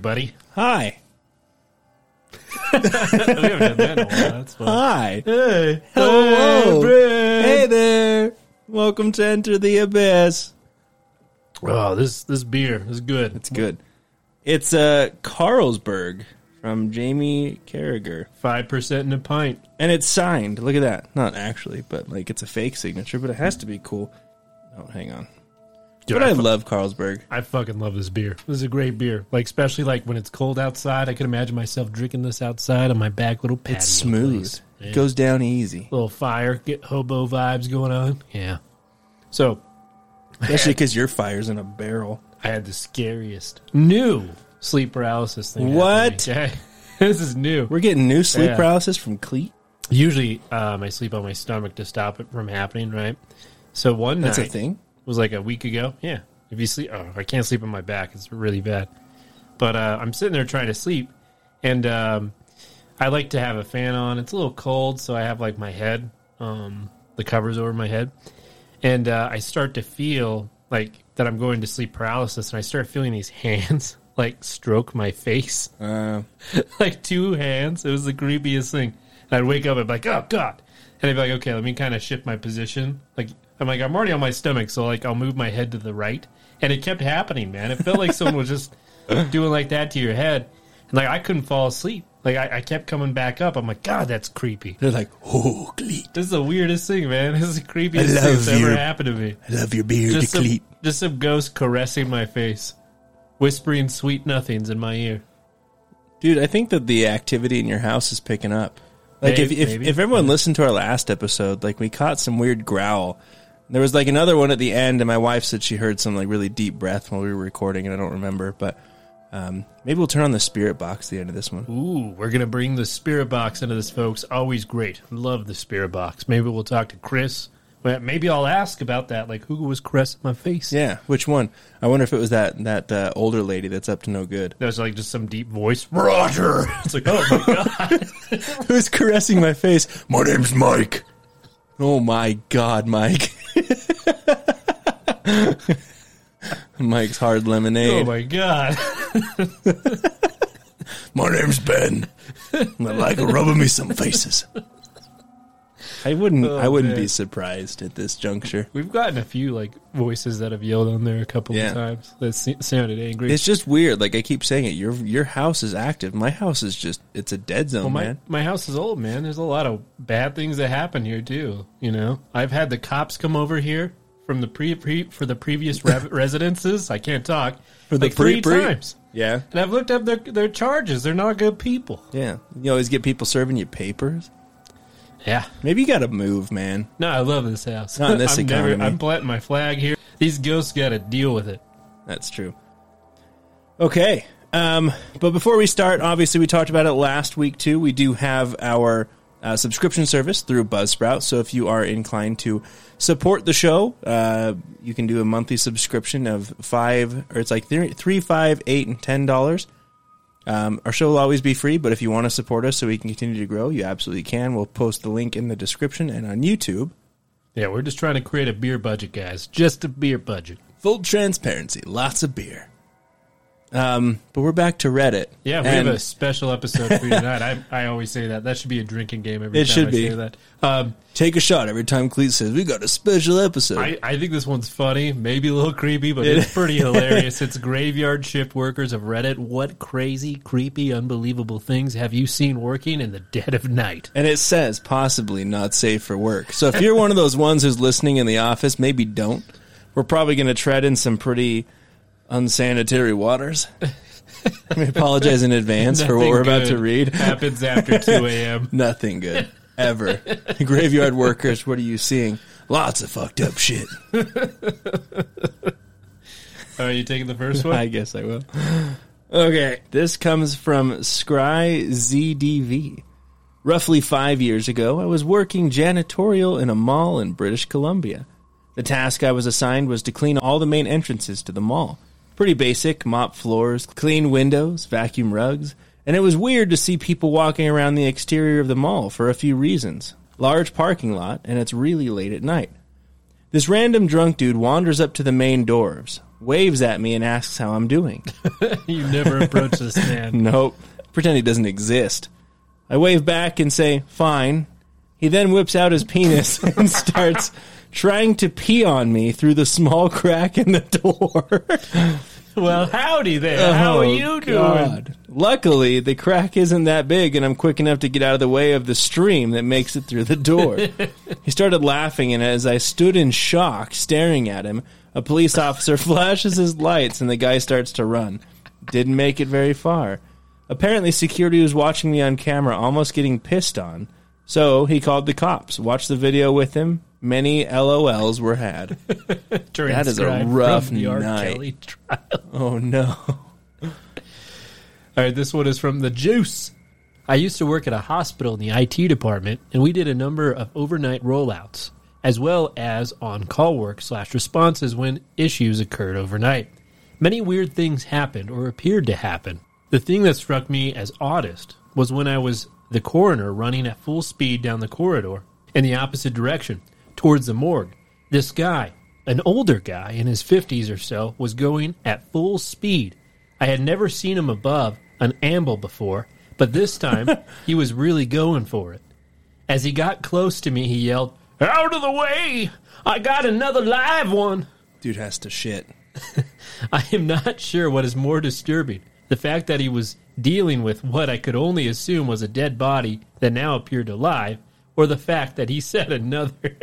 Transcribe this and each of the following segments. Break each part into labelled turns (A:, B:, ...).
A: everybody.
B: Hi.
A: we haven't done that in a while. That's fun.
B: Hi.
A: Hey,
B: Hello.
A: Brad.
B: Hey there. Welcome to Enter the Abyss.
A: Oh, this this beer is good.
B: It's good. It's uh Carlsberg from Jamie Carragher.
A: Five percent in a pint.
B: And it's signed. Look at that. Not actually, but like it's a fake signature, but it has to be cool. Oh, hang on.
A: Dude,
B: but I,
A: I,
B: love Carlsberg.
A: I fucking love this beer. This is a great beer. Like especially like when it's cold outside. I could imagine myself drinking this outside on my back little patio.
B: It's smooth. It goes down easy.
A: little fire, get hobo vibes going on. Yeah. So
B: Especially because your fire's in a barrel.
A: I had the scariest new sleep paralysis thing.
B: What?
A: Okay. this is new.
B: We're getting new sleep
A: Yeah.
B: paralysis from Cleat.
A: Usually, um, I sleep on my stomach to stop it from happening. Right. So one
B: That's
A: night
B: a thing.
A: Was like a week ago. Yeah. If you sleep, oh, I can't sleep on my back. It's really bad. But uh, I'm sitting there trying to sleep, and um, I like to have a fan on. It's a little cold, so I have like my head, um, the covers over my head, and uh, I start to feel like that I'm going to sleep paralysis, and I start feeling these hands like stroke my face,
B: Uh,
A: like two hands. It was the creepiest thing. And I'd wake up and be like, oh god, and I'd be like, okay, let me kind of shift my position. Like I'm like I'm already on my stomach, so like I'll move my head to the right, and it kept happening, man. It felt like someone was just doing like that to your head, and like I couldn't fall asleep. Like I, I kept coming back up. I'm like, God, that's creepy.
B: they're like, oh, Cleat.
A: This is the weirdest thing, man. This is the creepiest thing
B: love
A: that's ever happened to me.
B: I love your beard,
A: Just some,
B: Cleat.
A: just some ghost caressing my face, whispering sweet nothings in my ear.
B: Dude, I think that the activity in your house is picking up. Like if if,
A: maybe.
B: if everyone listened to our last episode, like we caught some weird growl. There was like another one at the end, and my wife said she heard some like really deep breath while we were recording, and I don't remember. But um, maybe we'll turn on the spirit box at the end of this one.
A: Ooh, we're gonna bring the spirit box into this, folks. Always great. Love the spirit box. Maybe we'll talk to Chris. Well, maybe I'll ask about that. Like, who was caressing my face?
B: Yeah, which one? I wonder if it was that that uh, older lady that's up to no good.
A: That was like just some deep voice. Roger. It's like, oh my god.
B: Who's caressing my face? My name's Mike. Oh my God, Mike. Mike's hard lemonade.
A: oh my god.
B: My name's Ben. I like rubbing me some faces. I wouldn't. I oh, wouldn't be surprised at this juncture.
A: We've gotten a few like voices that have yelled on there a couple
B: Yeah.
A: of times that sounded angry.
B: It's just weird. Like I keep saying it. Your your house is active. My house is just. It's a dead zone,
A: Well, my
B: man.
A: my house is old, man. There's a lot of bad things that happen here too. You know, I've had the cops come over here from the pre, pre for the previous re- residences. I can't talk
B: For the
A: like three
B: pre- pre-
A: times,
B: Yeah,
A: and I've looked up their their charges. They're not good people.
B: yeah. You always get people serving you papers.
A: Yeah,
B: Maybe you got to move, man.
A: no, I love this house.
B: Not in this
A: I'm never,
B: economy.
A: I'm planting my flag here. These ghosts got to deal with it.
B: That's true. Okay. Um, but before we start, obviously we talked about it last week too. We do have our uh, subscription service through Buzzsprout. So if you are inclined to support the show, uh, you can do a monthly subscription of five, or it's like three, three five, eight, and ten dollars. Um, our show will always be free, but if you want to support us so we can continue to grow, you absolutely can. We'll post the link in the description and on YouTube.
A: Yeah, we're just trying to create a beer budget, guys. Just a beer budget.
B: Full transparency, lots of beer. Um, but we're back to Reddit.
A: Yeah, we
B: And-
A: have a special episode for you tonight. I, I always say that. That should be a drinking game every
B: It
A: time
B: should
A: I
B: be.
A: say that. Um,
B: Take a shot every time Cleet says we got a special episode.
A: I, I think this one's funny, maybe a little creepy, but it's pretty hilarious. It's graveyard shift workers of Reddit. What crazy, creepy, unbelievable things have you seen working in the dead of night?
B: and it says possibly not safe for work. So if you're one of those ones who's listening in the office, maybe don't. We're probably going to tread in some pretty unsanitary waters. we apologize in advance for what we're about to read.
A: happens after 2 a.m.
B: Nothing good ever. Graveyard workers, what are you seeing? Lots of fucked up shit.
A: Are you taking the first one?
B: I guess I will. Okay, this comes from Scry ZDV. Roughly five years ago, I was working janitorial in a mall in British Columbia. The task I was assigned was to clean all the main entrances to the mall. Pretty basic mop floors, clean windows, vacuum rugs, and it was weird to see people walking around the exterior of the mall for a few reasons. Large parking lot, and it's really late at night. This random drunk dude wanders up to the main doors, waves at me, and asks how I'm doing.
A: you never approach this man.
B: Nope. Pretend he doesn't exist. I wave back and say, fine. He then whips out his penis and starts trying to pee on me through the small crack in the door.
A: Well, howdy there. Oh, How are
B: Oh,
A: you doing?
B: God. Luckily, the crack isn't that big, and I'm quick enough to get out of the way of the stream that makes it through the door. he started laughing, and as I stood in shock, staring at him, a police officer flashes his lights, and the guy starts to run. Didn't make it very far. Apparently, security was watching me on camera, almost getting pissed on. So he called the cops. Watched the video with him. Many LOLs were had. That is a rough
A: from the R.
B: night.
A: Kelly trial.
B: Oh no.
A: All right, this one is from the Juice. I used to work at a hospital in the IT department, and we did a number of overnight rollouts, as well as on call work slash responses when issues occurred overnight. Many weird things happened or appeared to happen. The thing that struck me as oddest was when I was the coroner running at full speed down the corridor in the opposite direction, towards the morgue. This guy, an older guy in his 50s or so, was going at full speed. I had never seen him above an amble before, but this time he was really going for it. As he got close to me, he yelled, Out of the way! I got another live one!
B: Dude has to shit.
A: I am not sure what is more disturbing the fact that he was dealing with what I could only assume was a dead body that now appeared alive, or the fact that he said another.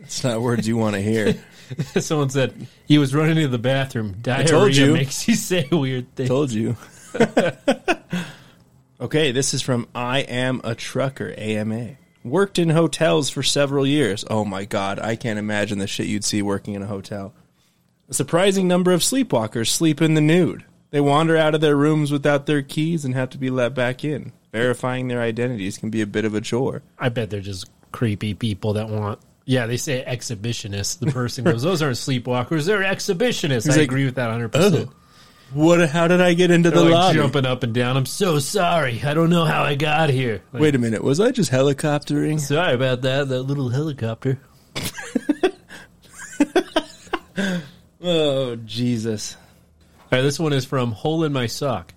B: It's not words you want to hear.
A: Someone said he was running to the bathroom. Diarrhea
B: told you.
A: makes you say weird things.
B: Told you. okay, this is from I Am a Trucker, AMA. Worked in hotels for several years. Oh my god, I can't imagine the shit you'd see working in a hotel. A surprising number of sleepwalkers sleep in the nude. They wander out of their rooms without their keys and have to be let back in. Verifying their identities can be a bit of a chore.
A: I bet they're just creepy people that want. Yeah, they say exhibitionists. The person goes, "Those aren't sleepwalkers; they're exhibitionists." I
B: like,
A: agree with that 100. percent
B: What? How did I get into the
A: They're like
B: lobby?
A: jumping up and down. I'm so sorry. I don't know how I got here. Like,
B: Wait a minute, was I just helicoptering?
A: sorry about that. That little helicopter.
B: Oh Jesus!
A: All right, this one is from Hole in My Sock.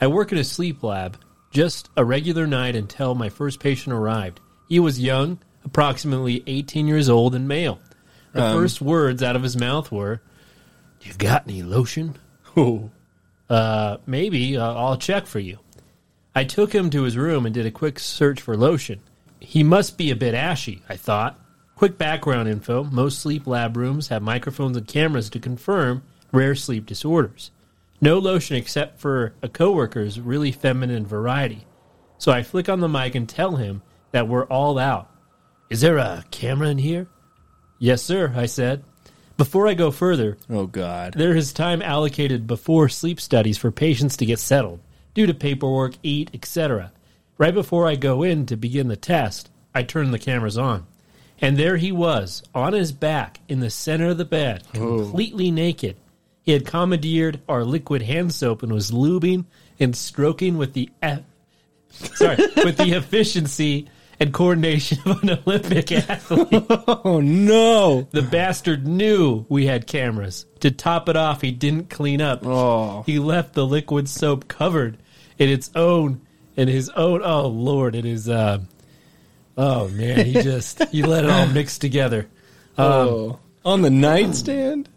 A: I work in a sleep lab, just a regular night until my first patient arrived. He was young, approximately 18 years old, and male. The first words out of his mouth were, You got any lotion?
B: Oh,
A: Uh, maybe uh, I'll check for you. I took him to his room and did a quick search for lotion. He must be a bit ashy, I thought. Quick background info most sleep lab rooms have microphones and cameras to confirm rare sleep disorders. No lotion except for a coworker's really feminine variety. So I flick on the mic and tell him that we're all out. Is there a camera in here? Yes, sir, I said. Before I go further,
B: oh God!
A: there is time allocated before sleep studies for patients to get settled, due to paperwork, eat, etc. Right before I go in to begin the test, I turn the cameras on. And there he was, on his back, in the center of the bed, completely naked. He had commandeered our liquid hand soap and was lubing and stroking with the e- sorry with the efficiency and coordination of an Olympic athlete.
B: Oh no!
A: The bastard knew we had cameras. To top it off, he didn't clean up.
B: Oh.
A: He left the liquid soap covered in its own, in his own. Oh lord, it is. Uh, oh man, he just he let it all mix together. Um,
B: Oh, on the nightstand.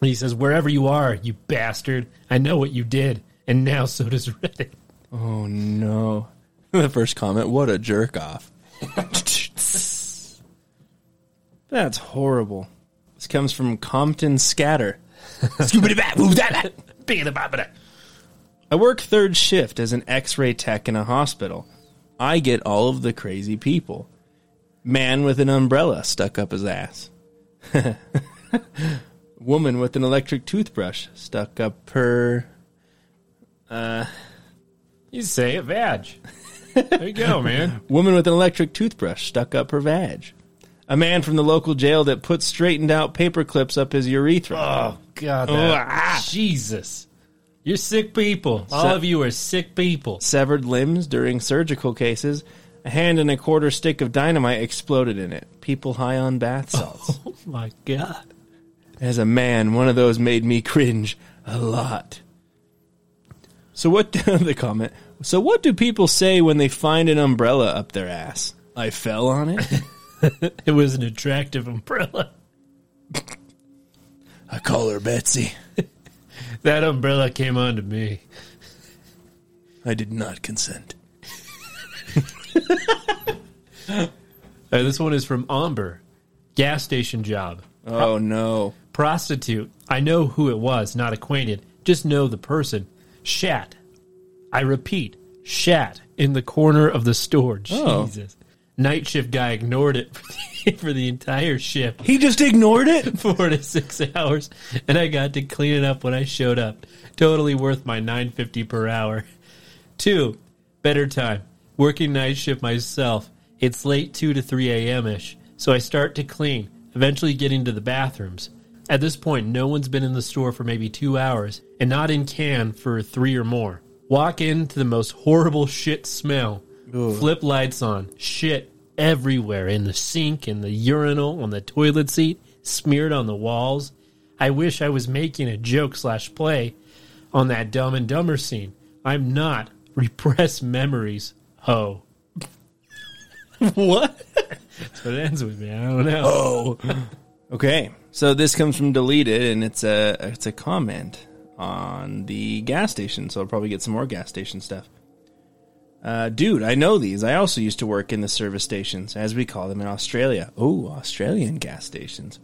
A: he says, "Wherever you are, you bastard, I know what you did, and now so does Reddit."
B: Oh no! The first comment: What a jerk off. That's horrible. This comes from Compton Scatter. Scooby Bat move that. I work third shift as an X-ray tech in a hospital. I get all of the crazy people. Man with an umbrella stuck up his ass. Woman with an electric toothbrush stuck up her.
A: Uh, You say it, vag. There you go, man.
B: Woman with an electric toothbrush stuck up her vag. A man from the local jail that put straightened out paper clips up his urethra.
A: Oh God, that-. Jesus, you're sick people. All
B: Se-
A: of you are sick people.
B: Severed limbs during surgical cases. A hand and a quarter stick of dynamite exploded in it. People high on bath oh salts.
A: Oh my God.
B: As a man, one of those made me cringe a lot. So what the comment? So what do people say when they find an umbrella up their ass? I fell on it.
A: It was an attractive umbrella.
B: I call her Betsy.
A: That umbrella came onto me.
B: I did not consent.
A: Uh, this one is from Amber. Gas station job.
B: Oh no.
A: Prostitute. I know who it was, not acquainted. Just know the person. Shat. I repeat, shat in the corner of the store.
B: Oh.
A: Jesus. Night shift guy ignored it for the, for the entire shift.
B: He just ignored it?
A: Four to six hours, and I got to clean it up when I showed up. Totally worth my nine fifty per hour. Two, better time. Working night shift myself. It's late two to three a.m. ish, so I start to clean. Eventually, getting to the bathrooms. At this point, no one's been in the store for maybe two hours, and not in can for three or more. Walk into the most horrible shit smell. Flip lights on. Shit everywhere in the sink, in the urinal, on the toilet seat, smeared on the walls. I wish I was making a joke slash play on that Dumb and Dumber scene. I'm not. Repress memories. Ho.
B: What?
A: That's what it ends with me. I don't know. Oh.
B: Okay. So this comes from deleted and it's a it's a comment on the gas station, so I'll probably get some more gas station stuff. Uh, dude, I know these. I also used to work in the service stations, as we call them in Australia. Oh, Australian gas stations.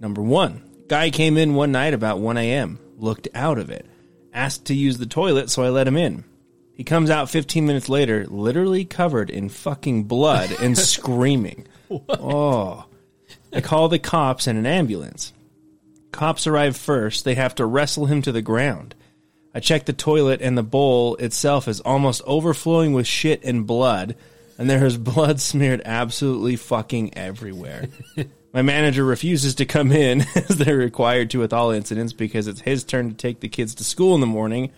B: Number one, guy came in one night about 1 a.m., looked out of it, asked to use the toilet, so I let him in. He comes out 15 minutes later, literally covered in fucking blood and screaming. Oh. I call the cops and an ambulance. Cops arrive first. They have to wrestle him to the ground. I check the toilet, and the bowl itself is almost overflowing with shit and blood, and there is blood smeared absolutely fucking everywhere. My manager refuses to come in as they're required to with all incidents because it's his turn to take the kids to school in the morning,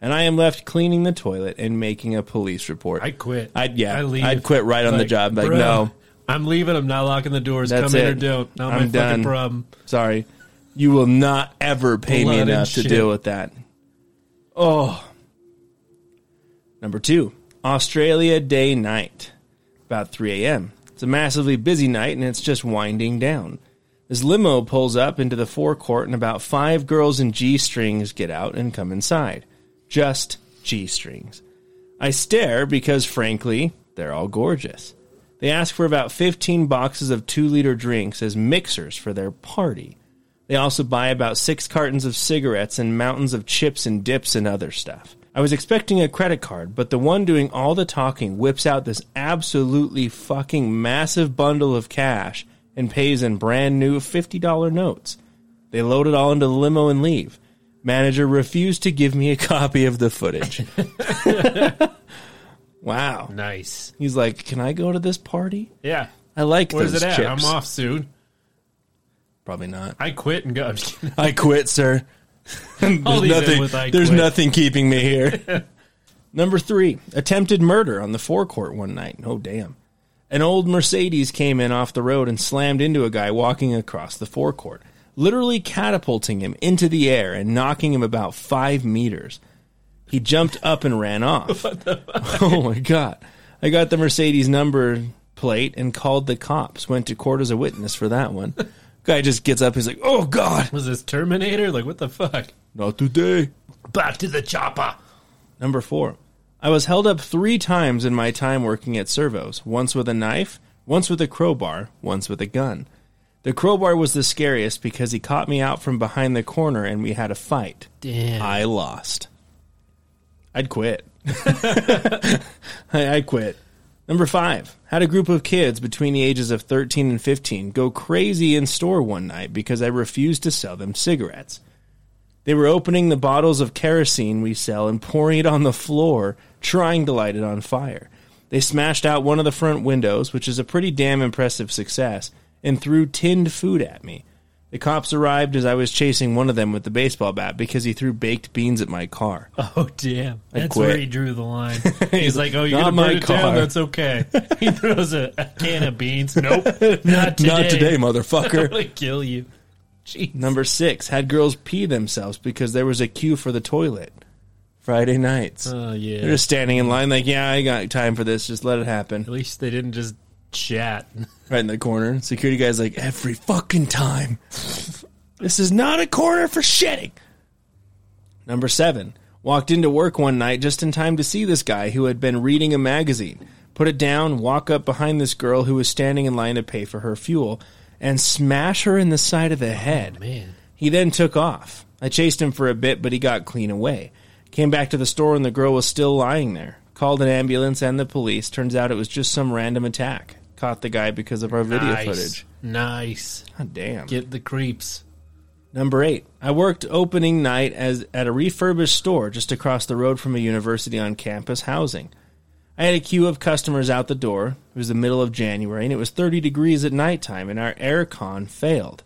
B: and I am left cleaning the toilet and making a police report.
A: I quit.
B: I'd yeah,
A: I leave.
B: I'd quit right on the job. Like
A: "Bruh,
B: no,
A: I'm leaving. I'm not locking the doors.
B: That's
A: Come in or
B: it.
A: don't. Not
B: I'm
A: my
B: done.
A: fucking problem.
B: sorry, you will not ever pay me
A: Blood and
B: enough to
A: shit.
B: deal with that. Oh. Number two, Australia day night, about 3 a.m. It's a massively busy night and it's just winding down. This limo pulls up into the forecourt and about five girls in G strings get out and come inside. Just G strings. I stare because, frankly, they're all gorgeous. They ask for about 15 boxes of two liter drinks as mixers for their party. They also buy about six cartons of cigarettes and mountains of chips and dips and other stuff. I was expecting a credit card, but the one doing all the talking whips out this absolutely fucking massive bundle of cash and pays in brand new $50 notes. They load it all into the limo and leave. Manager refused to give me a copy of the footage. wow.
A: Nice.
B: He's like, Can I go to this party?
A: Yeah.
B: I like
A: Where's
B: those
A: it at?
B: chips.
A: I'm off soon.
B: Probably not.
A: I quit and go.
B: I quit, sir. there's
A: I'll leave it
B: nothing,
A: with I
B: there's nothing keeping me here. Number three, attempted murder on the forecourt one night. Oh, damn. An old Mercedes came in off the road and slammed into a guy walking across the forecourt, literally catapulting him into the air and knocking him about five meters. He jumped up and ran off. oh my god. I got the Mercedes number plate and called the cops. Went to court as a witness for that one. Guy just gets up, he's like, Oh god,
A: Was this Terminator? Like what the fuck?
B: not today.
A: Back to the chopper.
B: Number four. I was held up three times in my time working at servos. Once with a knife, once with a crowbar, once with a gun. The crowbar was the scariest because he caught me out from behind the corner and we had a fight.
A: Damn.
B: I lost. I'd quit. I, I'd quit. Number five. Had a group of kids between the ages of 13 and 15 go crazy in store one night because I refused to sell them cigarettes. They were opening the bottles of kerosene we sell and pouring it on the floor, trying to light it on fire. They smashed out one of the front windows, which is a pretty damn impressive success, and threw tinned food at me. The cops arrived as I was chasing one of them with the baseball bat because he threw baked beans at my car.
A: Oh damn! That's
B: quit.
A: where he drew the line. He's like, "Oh, you're
B: Not
A: gonna
B: my
A: burn it
B: car.
A: down? That's okay." He throws a, a can of beans. Nope, not today.
B: Not today,
A: I'm
B: motherfucker.
A: gonna kill you. Jeez.
B: Number six, had girls pee themselves because there was a queue for the toilet. Friday nights.
A: Oh yeah.
B: They're just standing in line, like, yeah, I got time for this. Just let it happen.
A: At least they didn't just chat.
B: Right in the corner. Security guy's like, every fucking time. this is not a corner for shitting. Number seven, walked into work one night just in time to see this guy who had been reading a magazine. Put it down, walk up behind this girl who was standing in line to pay for her fuel, and smash her in the side of the oh, head.
A: Man.
B: He then took off. I chased him for a bit, but he got clean away. Came back to the store and the girl was still lying there. Called an ambulance and the police. Turns out it was just some random attack. Caught the guy because of our video
A: nice.
B: footage.
A: Nice.
B: God damn.
A: Get the creeps.
B: Number eight. I worked opening night as at a refurbished store just across the road from a university on campus housing. I had a queue of customers out the door. It was the middle of January and it was 30 degrees at nighttime and our air con failed.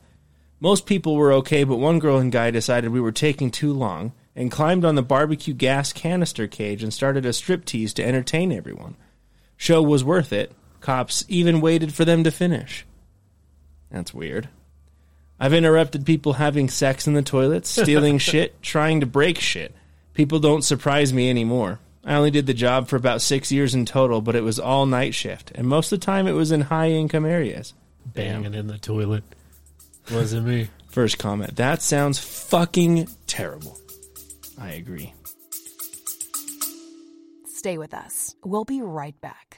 B: Most people were okay, but one girl and guy decided we were taking too long and climbed on the barbecue gas canister cage and started a striptease to entertain everyone. Show was worth it. Cops even waited for them to finish. That's weird. I've interrupted people having sex in the toilets, stealing shit, trying to break shit. People don't surprise me anymore. I only did the job for about six years in total, but it was all night shift, and most of the time it was in high income areas.
A: Banging in the toilet. Wasn't me.
B: First comment. That sounds fucking terrible. I agree.
C: Stay with us. We'll be right back.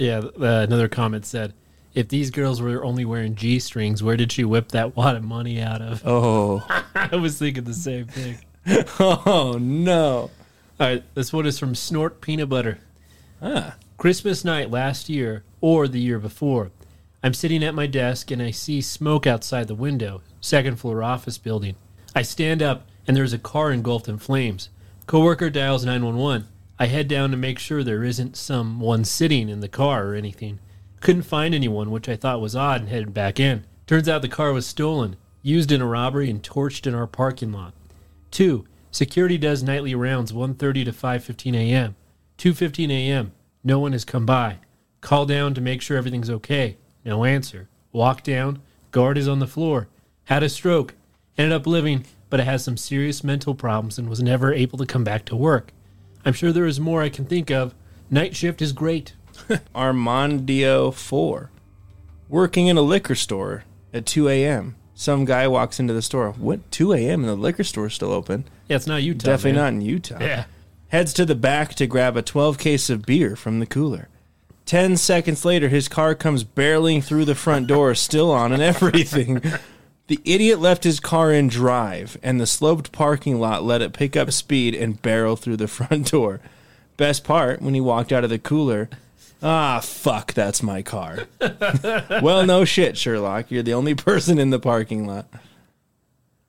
A: Yeah, uh, another comment said, if these girls were only wearing G strings, where did she whip that wad of money out of?
B: Oh.
A: I was thinking the same thing.
B: oh, no.
A: All right, this one is from Snort Peanut Butter.
B: Ah.
A: Christmas night last year or the year before. I'm sitting at my desk and I see smoke outside the window, second floor office building. I stand up and there's a car engulfed in flames. Coworker dials 911. I head down to make sure there isn't someone sitting in the car or anything. Couldn't find anyone, which I thought was odd, and headed back in. Turns out the car was stolen, used in a robbery, and torched in our parking lot. Two, security does nightly rounds 1.30 to 5.15 a.m. 2.15 a.m. No one has come by. Call down to make sure everything's okay. No answer. Walk down. Guard is on the floor. Had a stroke. Ended up living, but it has some serious mental problems and was never able to come back to work. I'm sure there is more I can think of. Night shift is great.
B: Armandio 4. Working in a liquor store at 2 a.m. Some guy walks into the store. What? 2 a.m. and the liquor store's still open?
A: Yeah, it's not Utah.
B: Definitely
A: man.
B: not in Utah.
A: Yeah.
B: Heads to the back to grab a 12 case of beer from the cooler. Ten seconds later, his car comes barreling through the front door, still on and everything. The idiot left his car in drive, and the sloped parking lot let it pick up speed and barrel through the front door. Best part, when he walked out of the cooler, ah, fuck, that's my car. well, no shit, Sherlock. You're the only person in the parking lot.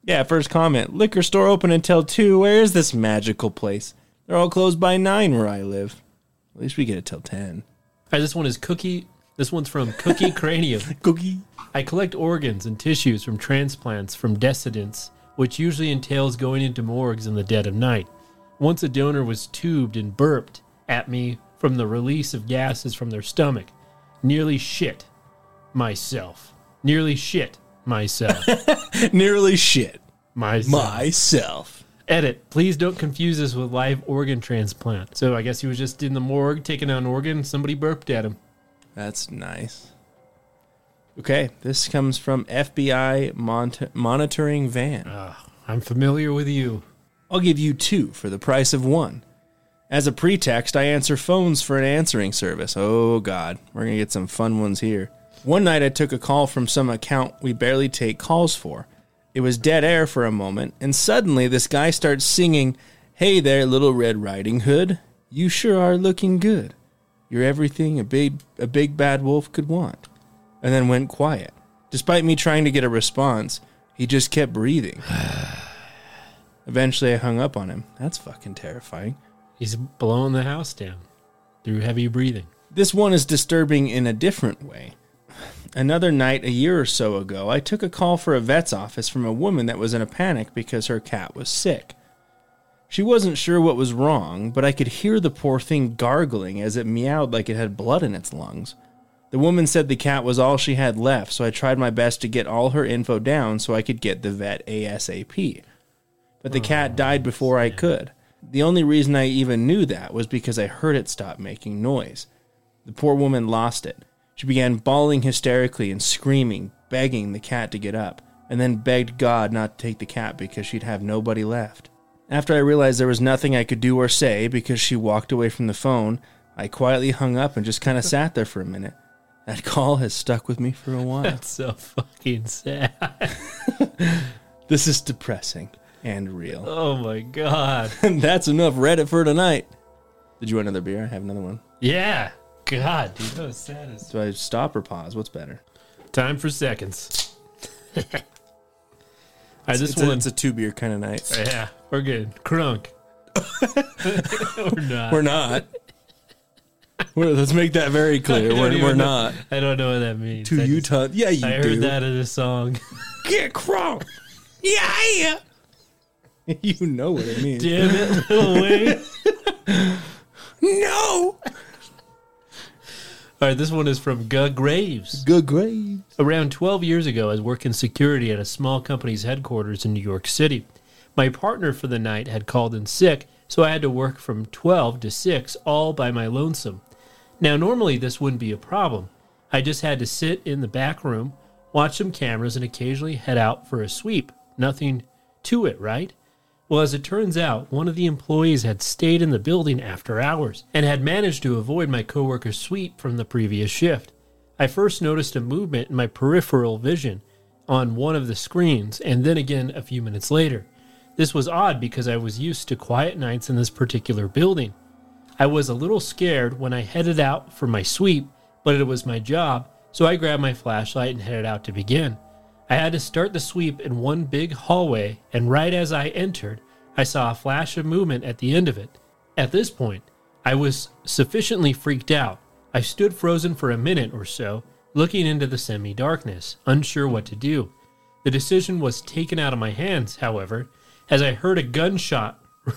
B: Yeah, first comment. Liquor store open until 2. Where is this magical place? They're all closed by 9 where I live. At least we get it till 10.
A: All right, this one is Cookie. This one's from Cookie Cranium.
B: Cookie.
A: I collect organs and tissues from transplants from decedents, which usually entails going into morgues in the dead of night. Once a donor was tubed and burped at me from the release of gases from their stomach. Nearly shit myself. Nearly shit myself.
B: Nearly shit.
A: myself.
B: Myself.
A: Edit. Please don't confuse this with live organ transplant. So I guess he was just in the morgue taking out an organ. Somebody burped at him.
B: That's nice. Okay, this comes from FBI mont- monitoring van.
A: Ah, I'm familiar with you.
B: I'll give you two for the price of one. As a pretext, I answer phones for an answering service. Oh, God. We're going to get some fun ones here. One night, I took a call from some account we barely take calls for. It was dead air for a moment, and suddenly this guy starts singing, Hey there, little Red Riding Hood. You sure are looking good. You're everything a big, a big bad wolf could want. and then went quiet. Despite me trying to get a response, he just kept breathing. Eventually, I hung up on him. That's fucking terrifying.
A: He's blowing the house down through heavy breathing.
B: This one is disturbing in a different way. Another night, a year or so ago, I took a call for a vet's office from a woman that was in a panic because her cat was sick. She wasn't sure what was wrong, but I could hear the poor thing gargling as it meowed like it had blood in its lungs. The woman said the cat was all she had left, so I tried my best to get all her info down so I could get the vet ASAP. But the oh, cat died before I could. The only reason I even knew that was because I heard it stop making noise. The poor woman lost it. She began bawling hysterically and screaming, begging the cat to get up, and then begged God not to take the cat because she'd have nobody left. After I realized there was nothing I could do or say because she walked away from the phone, I quietly hung up and just kind of sat there for a minute. That call has stuck with me for a while.
A: That's so fucking sad.
B: this is depressing and real.
A: Oh my god.
B: And that's enough Reddit for tonight. Did you want another beer? I have another one.
A: Yeah. God, dude, that was sad as
B: Do I stop or pause? What's better?
A: Time for seconds. Right, just
B: it's, a,
A: one.
B: it's a two beer kind of night.
A: Oh, yeah, we're good. Crunk. we're not.
B: We're not. We're- let's make that very
A: I
B: clear.
A: don't
B: We're,
A: even
B: we're
A: know-
B: not.
A: I don't know what that means.
B: To
A: I just-
B: Utah. Yeah, you
A: I heard
B: do.
A: that in a song.
B: Get crunk. Yeah. you know what it means.
A: Damn it, Lil Wayne.
B: No.
A: All right, this one is from Gug Graves.
B: Good grades.
A: Around 12 years ago, I was working security at a small company's headquarters in New York City. My partner for the night had called in sick, so I had to work from 12 to 6 all by my lonesome. Now, normally this wouldn't be a problem. I just had to sit in the back room, watch some cameras, and occasionally head out for a sweep. Nothing to it, right? Well, as it turns out, one of the employees had stayed in the building after hours and had managed to avoid my coworker's sweep from the previous shift. I first noticed a movement in my peripheral vision on one of the screens, and then again a few minutes later. This was odd because I was used to quiet nights in this particular building. I was a little scared when I headed out for my sweep, but it was my job, so I grabbed my flashlight and headed out to begin. I had to start the sweep in one big hallway, and right as I entered, I saw a flash of movement at the end of it. At this point, I was sufficiently freaked out. I stood frozen for a minute or so, looking into the semi darkness, unsure what to do. The decision was taken out of my hands, however, as I heard a gunshot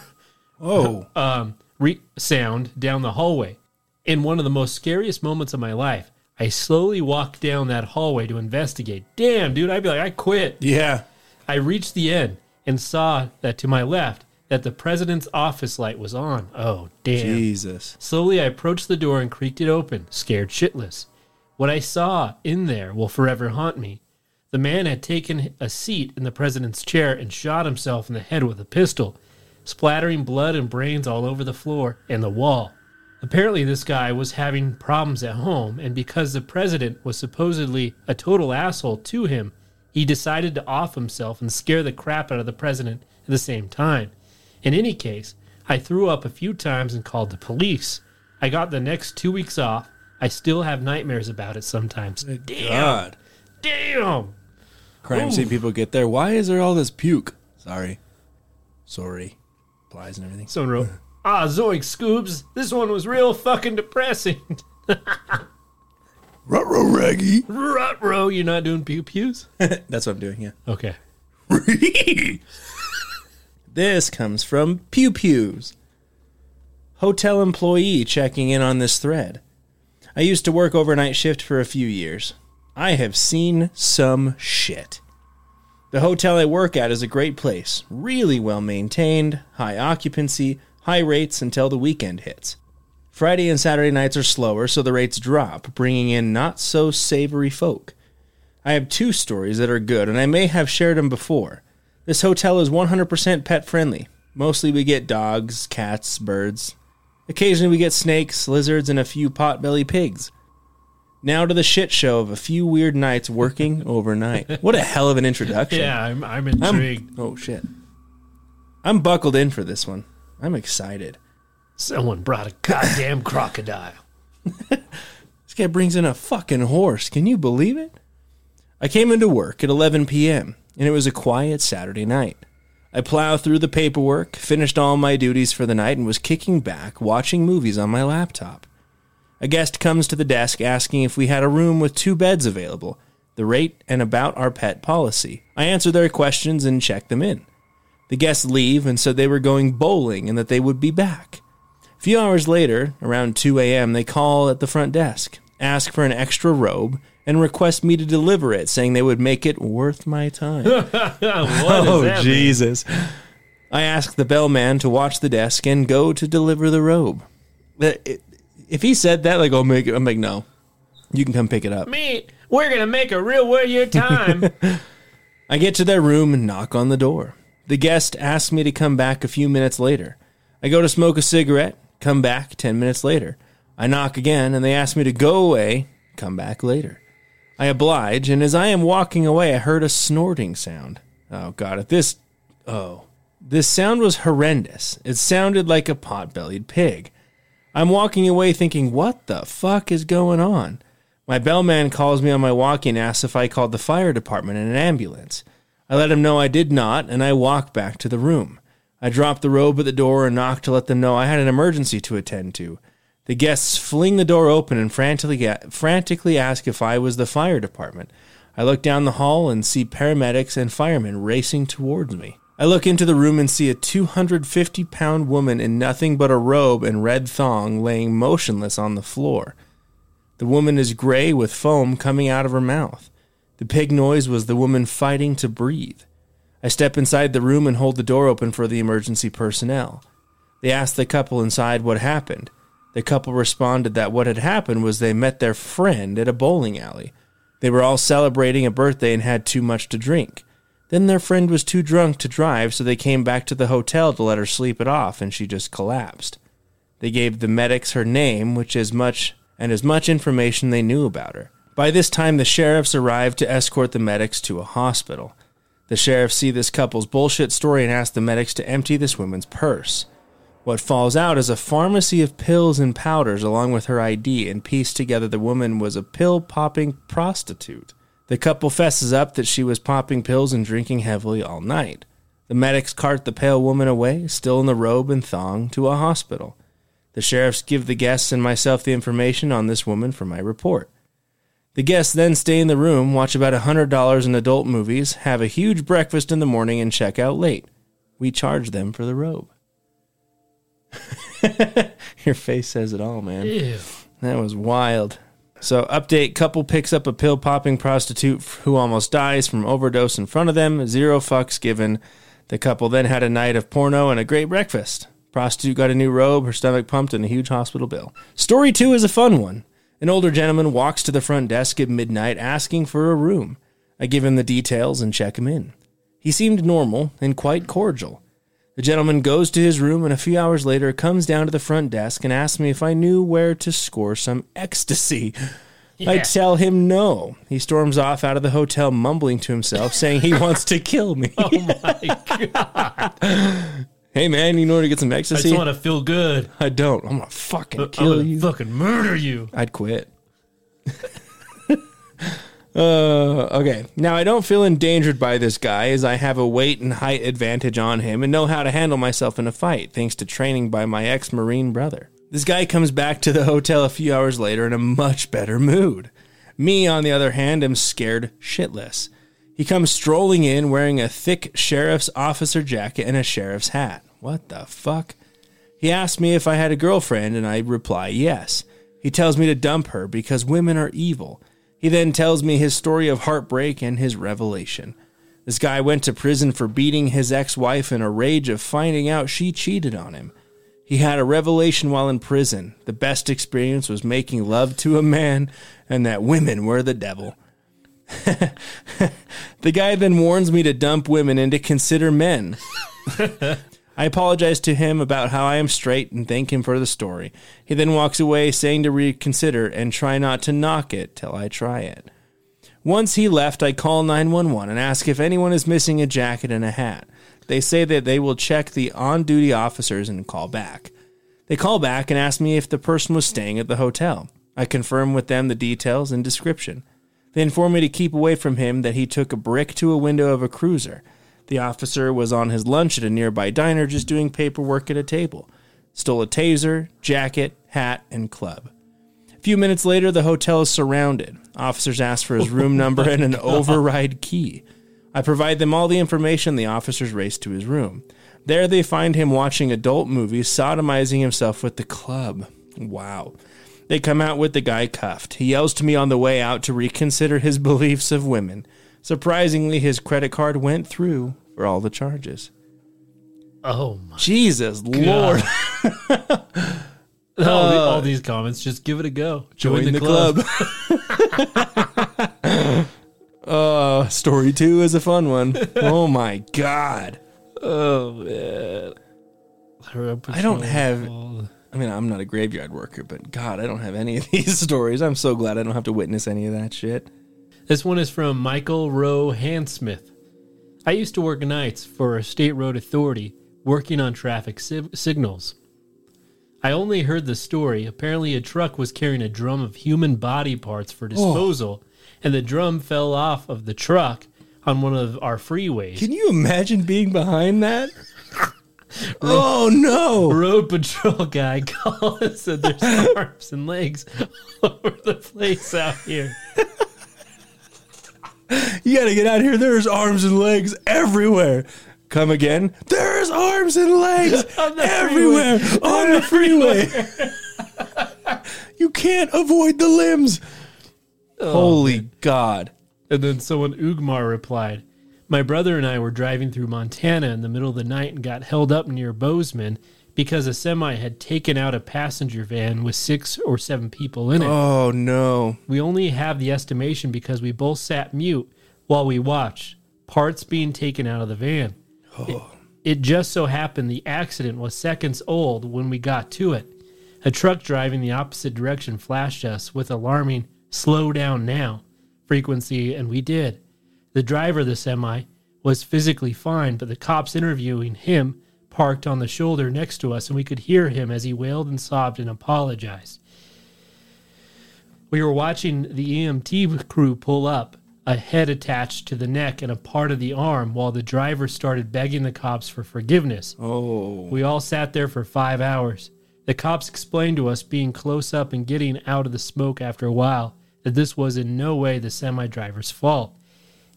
B: Oh.
A: um, re- sound down the hallway. In one of the most scariest moments of my life, I slowly walked down that hallway to investigate. Damn, dude, I'd be like, I quit.
B: yeah.
A: I reached the end and saw that to my left that the president's office light was on. Oh, damn.
B: Jesus.
A: Slowly, I approached the door and creaked it open, scared shitless. What I saw in there will forever haunt me. The man had taken a seat in the president's chair and shot himself in the head with a pistol, splattering blood and brains all over the floor and the wall. Apparently, this guy was having problems at home, and because the president was supposedly a total asshole to him, he decided to off himself and scare the crap out of the president at the same time. In any case, I threw up a few times and called the police. I got the next two weeks off. I still have nightmares about it sometimes. Damn.
B: God.
A: Damn.
B: Crime scene people get there. Why is there all this puke? Sorry. Sorry. Flies and everything.
A: Wrote, Ah, Zoink Scoobs, this one was real fucking depressing.
B: Ruh-roh raggy.
A: Rut-row, you're not doing pew pews?
B: That's what I'm doing, yeah.
A: Okay.
B: This comes from Pew Pews. Hotel employee checking in on this thread. I used to work overnight shift for a few years. I have seen some shit. The hotel I work at is a great place, really well maintained, high occupancy, high rates until the weekend hits. Friday and Saturday nights are slower, so the rates drop, bringing in not so savory folk. I have two stories that are good, and I may have shared them before. This hotel is 100% pet friendly. Mostly we get dogs, cats, birds. Occasionally we get snakes, lizards, and a few potbelly pigs. Now to the shit show of a few weird nights working overnight. What a hell of an introduction.
A: Yeah, I'm, I'm
B: I'm-
A: intrigued.
B: oh, shit. I'm buckled in for this one. I'm excited.
A: Someone brought a goddamn crocodile.
B: This guy brings in a fucking horse. Can you believe it? I came into work at 11 p.m., and it was a quiet Saturday night. I plowed through the paperwork, finished all my duties for the night, and was kicking back, watching movies on my laptop. A guest comes to the desk asking if we had a room with two beds available, the rate, and about our pet policy. I answer their questions and check them in. The guests leave and said they were going bowling and that they would be back. A few hours later, around 2 a.m., they call at the front desk, ask for an extra robe, and request me to deliver it, saying they would make it worth my time.
A: what
B: oh,
A: that mean?
B: Jesus. I ask the bellman to watch the desk and go to deliver the robe. Uh, If he said that, like, I'll make it, I'm like, no. You can come pick it up.
A: Me, we're gonna make a real worth your time.
B: I get to their room and knock on the door. The guest asks me to come back a few minutes later. I go to smoke a cigarette, come back 10 minutes later. I knock again and they ask me to go away, come back later. I oblige, and as I am walking away, I heard a snorting sound. Oh, God, if this. Oh. This sound was horrendous. It sounded like a pot bellied pig. I'm walking away thinking, what the fuck is going on? My bellman calls me on my walkie and asks if I called the fire department and an ambulance. I let him know I did not, and I walk back to the room. I dropped the robe at the door and knocked to let them know I had an emergency to attend to. The guests fling the door open and frantically, frantically ask if I was the fire department. I look down the hall and see paramedics and firemen racing towards me. I look into the room and see a 250 pound woman in nothing but a robe and red thong laying motionless on the floor. The woman is gray with foam coming out of her mouth. The pig noise was the woman fighting to breathe. I step inside the room and hold the door open for the emergency personnel. They ask the couple inside what happened. The couple responded that what had happened was they met their friend at a bowling alley. They were all celebrating a birthday and had too much to drink. Then their friend was too drunk to drive, so they came back to the hotel to let her sleep it off, and she just collapsed. They gave the medics her name, which is much and as much information they knew about her. By this time, the sheriffs arrived to escort the medics to a hospital. The sheriffs see this couple's bullshit story and ask the medics to empty this woman's purse. What falls out is a pharmacy of pills and powders along with her ID, and piece together the woman was a pill popping prostitute. The couple fesses up that she was popping pills and drinking heavily all night. The medics cart the pale woman away, still in the robe and thong, to a hospital. The sheriffs give the guests and myself the information on this woman for my report. The guests then stay in the room, watch about $100 in adult movies, have a huge breakfast in the morning, and check out late. We charge them for the robe. Your face says it all, man.
A: Ew.
B: That was wild. So, update couple picks up a pill popping prostitute who almost dies from overdose in front of them. Zero fucks given. The couple then had a night of porno and a great breakfast. Prostitute got a new robe, her stomach pumped, and a huge hospital bill. Story two is a fun one. An older gentleman walks to the front desk at midnight asking for a room. I give him the details and check him in. He seemed normal and quite cordial. The gentleman goes to his room and a few hours later comes down to the front desk and asks me if I knew where to score some ecstasy. I tell him no. He storms off out of the hotel mumbling to himself, saying he wants to kill me.
A: Oh my god!
B: hey man, you know where to get some exercise?
A: I
B: ecstasy?
A: just want to feel good.
B: I don't. I'm gonna fucking
A: I'm
B: kill
A: gonna
B: you.
A: fucking murder you.
B: I'd quit. uh, okay. Now, I don't feel endangered by this guy as I have a weight and height advantage on him and know how to handle myself in a fight thanks to training by my ex Marine brother. This guy comes back to the hotel a few hours later in a much better mood. Me, on the other hand, am scared shitless. He comes strolling in wearing a thick sheriff's officer jacket and a sheriff's hat. What the fuck? He asks me if I had a girlfriend, and I reply yes. He tells me to dump her because women are evil. He then tells me his story of heartbreak and his revelation. This guy went to prison for beating his ex wife in a rage of finding out she cheated on him. He had a revelation while in prison. The best experience was making love to a man, and that women were the devil. the guy then warns me to dump women and to consider men. I apologize to him about how I am straight and thank him for the story. He then walks away saying to reconsider and try not to knock it till I try it. Once he left, I call 911 and ask if anyone is missing a jacket and a hat. They say that they will check the on duty officers and call back. They call back and ask me if the person was staying at the hotel. I confirm with them the details and description. They inform me to keep away from him that he took a brick to a window of a cruiser. The officer was on his lunch at a nearby diner just doing paperwork at a table. Stole a taser, jacket, hat, and club. A few minutes later, the hotel is surrounded. Officers ask for his room number and an oh override key. I provide them all the information. The officers race to his room. There, they find him watching adult movies, sodomizing himself with the club. Wow. They come out with the guy cuffed. He yells to me on the way out to reconsider his beliefs of women. Surprisingly, his credit card went through for all the charges.
A: Oh my!
B: Jesus Lord.
A: all, the- all these comments, just give it a go. Join, the, club.
B: uh, story two is a fun one. Oh my God.
A: oh man!
B: I don't have- I mean, I'm not a graveyard worker, but God, I don't have any of these stories. I'm so glad I don't have to witness any of that shit.
A: This one is from Michael Rowe Handsmith. I used to work nights for a state road authority working on traffic si- signals. I only heard the story. Apparently, a truck was carrying a drum of human body parts for oh. disposal, and the drum fell off of the truck on one of our freeways.
B: Can you imagine being behind that? Oh no!
A: road patrol guy called and said there's arms and legs all over the place out here.
B: You gotta get out of here. There's arms and legs everywhere. Come again. There's arms and legs everywhere on the freeway. you can't avoid the limbs. Oh, Holy God.
A: And then someone, Ugmar, replied, My brother and I were driving through Montana in the middle of the night and got held up near Bozeman because a semi had taken out a passenger van with six or seven people in it.
B: Oh no.
A: We only have the estimation because we both sat mute while we watched parts being taken out of the van. Oh. It, it just so happened the accident was seconds old when we got to it. A truck driving the opposite direction flashed us with alarming slow down now frequency, and we did. The driver of the semi was physically fine, but the cops interviewing him parked on the shoulder next to us, and we could hear him as he wailed and sobbed and apologized. We were watching the EMT crew pull up, a head attached to the neck and a part of the arm, while the driver started begging the cops for forgiveness.
B: Oh.
A: We all sat there for five hours. The cops explained to us, being close up and getting out of the smoke after a while, that this was in no way the semi driver's fault.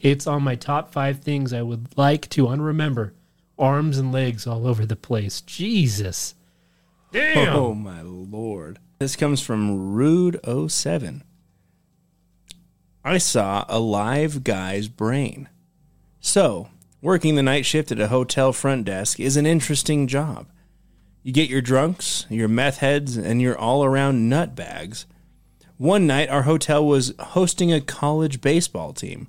A: It's on my top five things I would like to unremember arms and legs all over the place. Jesus. Damn.
B: Oh my lord. This comes from Rude07. I saw a live guy's brain. So, working the night shift at a hotel front desk is an interesting job. You get your drunks, your meth heads, and your all around nut bags. One night, our hotel was hosting a college baseball team.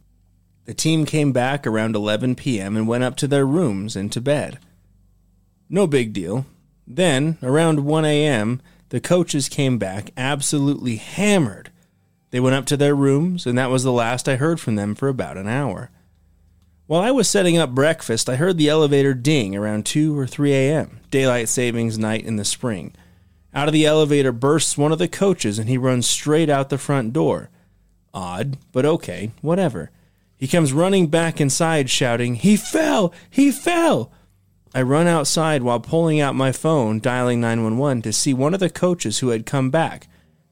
B: The team came back around 11 p.m. and went up to their rooms and to bed. No big deal. Then, around 1 a.m., the coaches came back absolutely hammered. They went up to their rooms, and that was the last I heard from them for about an hour. While I was setting up breakfast, I heard the elevator ding around 2 or 3 a.m., daylight savings night in the spring. Out of the elevator bursts one of the coaches, and he runs straight out the front door. Odd, but okay, whatever. He comes running back inside, shouting, He fell! He fell! I run outside while pulling out my phone, dialing 911 to see one of the coaches who had come back,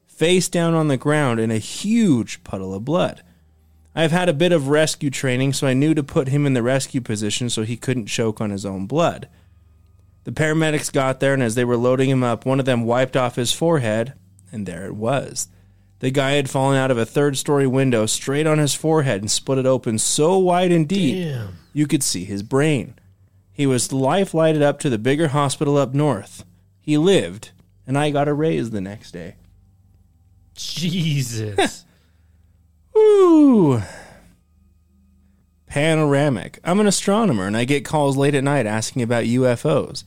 B: face down on the ground in a huge puddle of blood. I've had a bit of rescue training, so I knew to put him in the rescue position so he couldn't choke on his own blood. The paramedics got there, and as they were loading him up, one of them wiped off his forehead, and there it was. The guy had fallen out of a third story window straight on his forehead and split it open so wide and deep
A: Damn.
B: you could see his brain. He was life flighted up to the bigger hospital up north. He lived, and I got a raise the next day.
A: Jesus.
B: Ooh. Panoramic. I'm an astronomer and I get calls late at night asking about UFOs.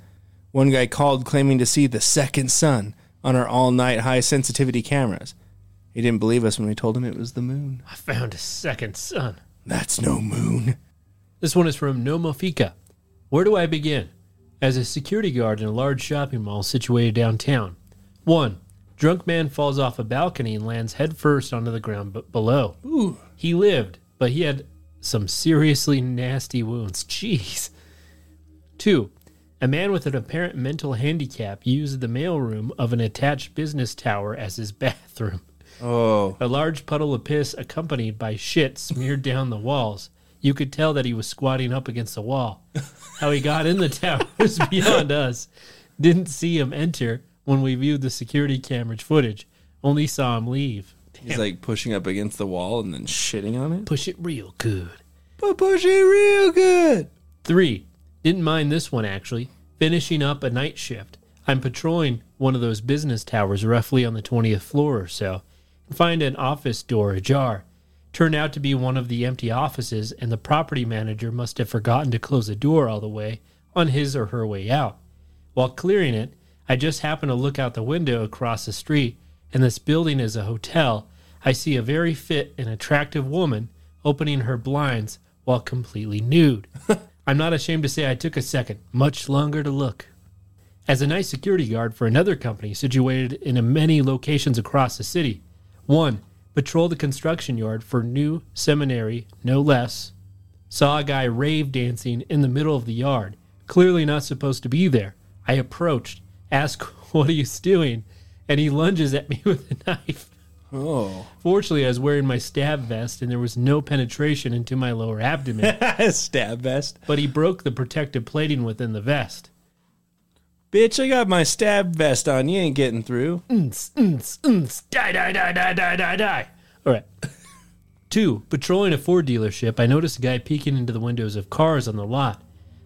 B: One guy called claiming to see the second sun on our all night high sensitivity cameras. He didn't believe us when we told him it was the moon.
A: I found a second sun.
B: That's no moon.
A: This one is from Nomofika. Where do I begin? As a security guard in a large shopping mall situated downtown. 1. Drunk man falls off a balcony and lands headfirst onto the ground b- below. He lived, but he had some seriously nasty wounds. Jeez. Two, a man with an apparent mental handicap used the mailroom of an attached business tower as his bathroom.
B: Oh,
A: A large puddle of piss accompanied by shit smeared down the walls. You could tell that he was squatting up against the wall. How he got in the tower is beyond us. Didn't see him enter when we viewed the security camera footage. Only saw him leave.
B: he's like pushing up against the wall and then shitting on it.
A: Push it real good.
B: But push it real good.
A: Three. Didn't mind this one actually. Finishing up a night shift. I'm patrolling one of those business towers roughly on the 20th floor or so find an office door ajar. Turned out to be one of the empty offices, and the property manager must have forgotten to close the door all the way on his or her way out. While clearing it, I just happen to look out the window across the street, and this building is a hotel. I see a very fit and attractive woman opening her blinds while completely nude. I'm not ashamed to say I took a second, much longer to look. As a night security guard for another company situated in many locations across the city, one, patrol the construction yard for new seminary, no less. Saw a guy rave dancing in the middle of the yard, clearly not supposed to be there. I approached, asked what he's doing, and he lunges at me with a knife.
B: Oh,
A: Fortunately, I was wearing my stab vest and there was no penetration into my lower abdomen,
B: stab vest.
A: but he broke the protective plating within the vest.
B: Bitch, I got my stab vest on. You ain't getting through.
A: Die, die, die, die, die, die, die. All right. Two, patrolling a Ford dealership, I noticed a guy peeking into the windows of cars on the lot.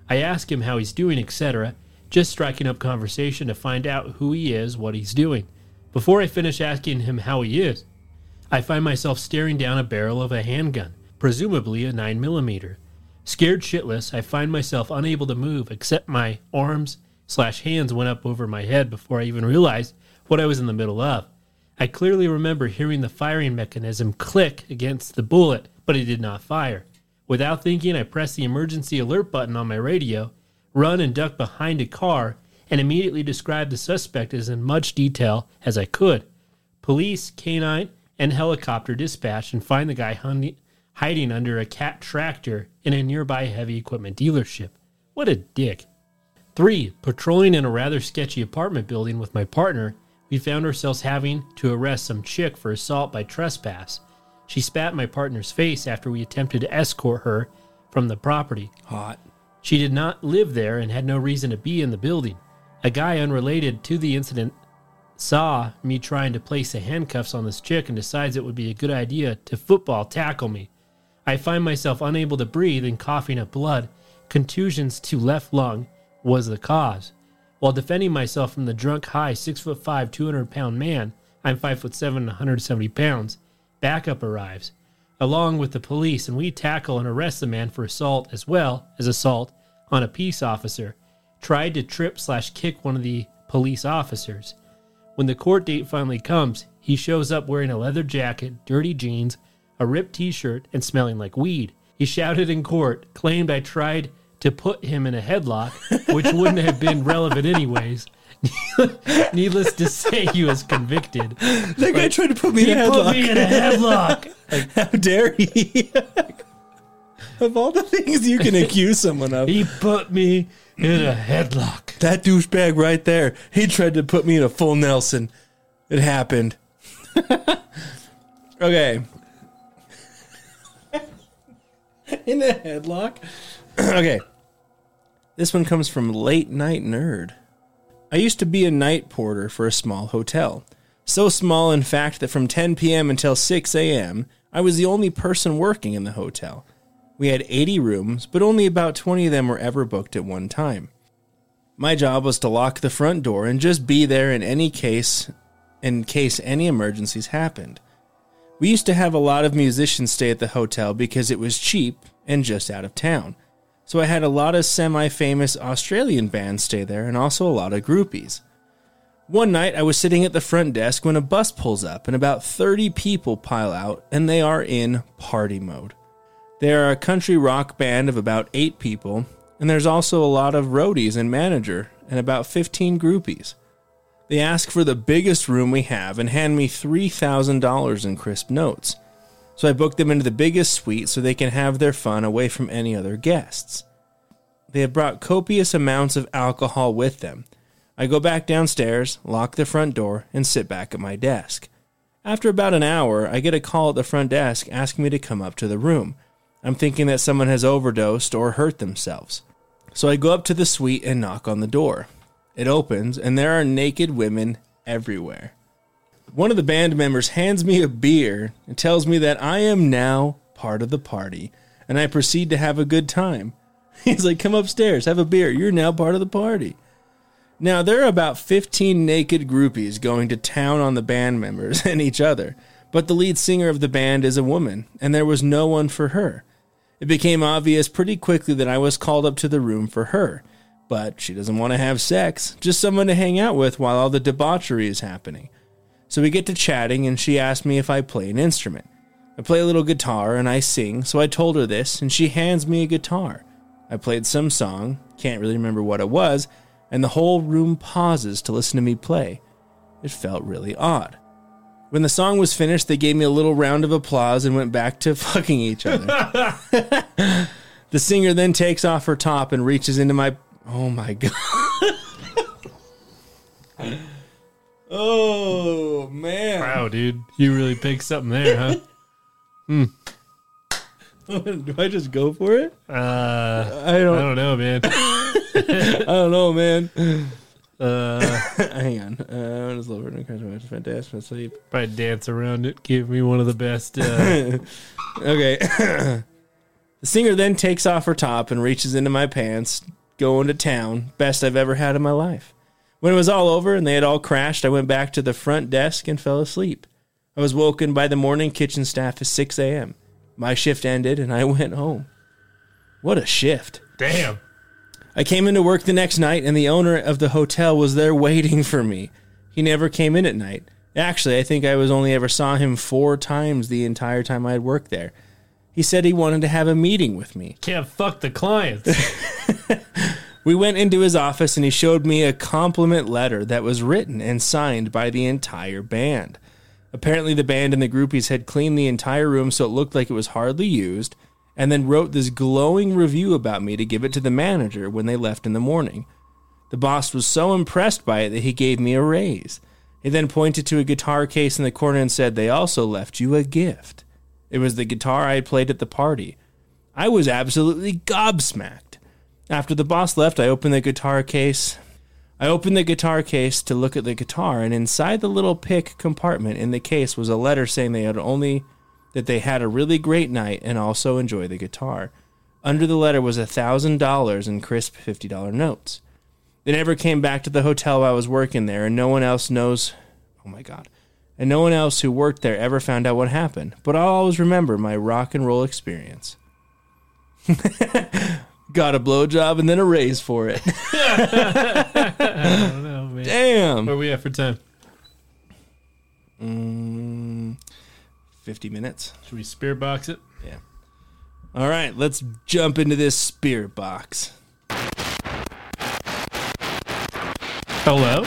A: I ask him how he's doing, etc., just striking up conversation to find out who he is, what he's doing. Before I finish asking him how he is, I find myself staring down a barrel of a handgun, presumably a 9mm. Scared shitless, I find myself unable to move except my arms slash hands went up over my head before I even realized what I was in the middle of. I clearly remember hearing the firing mechanism click against the bullet, but it did not fire. Without thinking, I pressed the emergency alert button on my radio, run and duck behind a car, and immediately described the suspect as in much detail as I could. Police, canine, and helicopter dispatched and find the guy hiding under a cat tractor in a nearby heavy equipment dealership. What a dick. Three, patrolling in a rather sketchy apartment building with my partner, we found ourselves having to arrest some chick for assault by trespass. She spat in my partner's face after we attempted to escort her from the property.
B: Hot.
A: She did not live there and had no reason to be in the building. A guy unrelated to the incident saw me trying to place the handcuffs on this chick and decides it would be a good idea to football tackle me. I find myself unable to breathe and coughing up blood. Contusions to left lung was the cause. While defending myself from the drunk high six foot five, two hundred pound man, I'm five foot seven, 170 pounds. Backup arrives, along with the police, and we tackle and arrest the man for assault as well as assault on a peace officer. Tried to trip slash kick one of the police officers. When the court date finally comes, he shows up wearing a leather jacket, dirty jeans, a ripped t shirt, and smelling like weed. He shouted in court, claimed I tried to put him in a headlock, which wouldn't have been relevant anyways. Needless to say, he was convicted.
B: That guy tried to put me in a
A: put
B: headlock.
A: me in a headlock.
B: How dare he? of all the things you can accuse someone of,
A: He put me in a headlock.
B: that douchebag right there, he tried to put me in a full Nelson. It happened. okay. in a headlock? okay. This one comes from Late Night Nerd. I used to be a night porter for a small hotel. So small, in fact, that from 10 p.m. until 6 a.m., I was the only person working in the hotel. We had 80 rooms, but only about 20 of them were ever booked at one time. My job was to lock the front door and just be there in any case in case any emergencies happened. We used to have a lot of musicians stay at the hotel because it was cheap and just out of town. So I had a lot of semi-famous Australian bands stay there and also a lot of groupies. One night I was sitting at the front desk when a bus pulls up and about 30 people pile out and they are in party mode. They are a country rock band of about 8 people and there's also a lot of roadies and manager and about 15 groupies. They ask for the biggest room we have and hand me $3,000 in crisp notes. So I book them into the biggest suite so they can have their fun away from any other guests. They have brought copious amounts of alcohol with them. I go back downstairs, lock the front door, and sit back at my desk. After about an hour, I get a call at the front desk asking me to come up to the room. I'm thinking that someone has overdosed or hurt themselves. So I go up to the suite and knock on the door. It opens, and there are naked women everywhere. One of the band members hands me a beer and tells me that I am now part of the party, and I proceed to have a good time. He's like, Come upstairs, have a beer. You're now part of the party. Now, there are about 15 naked groupies going to town on the band members and each other, but the lead singer of the band is a woman, and there was no one for her. It became obvious pretty quickly that I was called up to the room for her, but she doesn't want to have sex, just someone to hang out with while all the debauchery is happening. So we get to chatting, and she asked me if I play an instrument. I play a little guitar and I sing, so I told her this, and she hands me a guitar. I played some song, can't really remember what it was, and the whole room pauses to listen to me play. It felt really odd. When the song was finished, they gave me a little round of applause and went back to fucking each other. the singer then takes off her top and reaches into my. Oh my god. oh man.
A: Wow, dude. You really picked something there, huh? hmm.
B: Do I just go for it?
A: Uh,
B: I
A: I
B: don't.
A: I don't know, man.
B: I don't know, man.
A: Uh,
B: Hang on. Uh, what is Lover and Christmas? Fantastic. Sleep.
A: probably dance around it. Give me one of the best. Uh,
B: Okay. the singer then takes off her top and reaches into my pants, going to town. Best I've ever had in my life. When it was all over and they had all crashed, I went back to the front desk and fell asleep. I was woken by the morning kitchen staff at 6 a.m. My shift ended and I went home. What a shift.
A: damn.
B: I came into work the next night and the owner of the hotel was there waiting for me. He never came in at night. Actually, I think I was only ever saw him four times the entire time I had worked there. He said he wanted to have a meeting with me.
A: Can't fuck the clients.
B: We went into his office and he showed me a compliment letter that was written and signed by the entire band. Apparently, the band and the groupies had cleaned the entire room so it looked like it was hardly used, and then wrote this glowing review about me to give it to the manager when they left in the morning. The boss was so impressed by it that he gave me a raise. He then pointed to a guitar case in the corner and said, They also left you a gift. It was the guitar I had played at the party. I was absolutely gobsmacked. After the boss left, I opened the guitar case. I opened the guitar case to look at the guitar, and inside the little pick compartment in the case was a letter saying they had only that they had a really great night and also enjoy the guitar. Under the letter was a thousand dollars in crisp fifty dollar notes. They never came back to the hotel while I was working there, and no one else knows. Oh my god! And no one else who worked there ever found out what happened. But I'll always remember my rock and roll experience. Got a blowjob and then a raise for it.
A: I don't know, man.
B: Damn.
A: Where are we at for time?
B: Mm, 50 minutes.
A: Should we spirit box it?
B: Yeah. All right, let's jump into this spirit box.
A: Hello?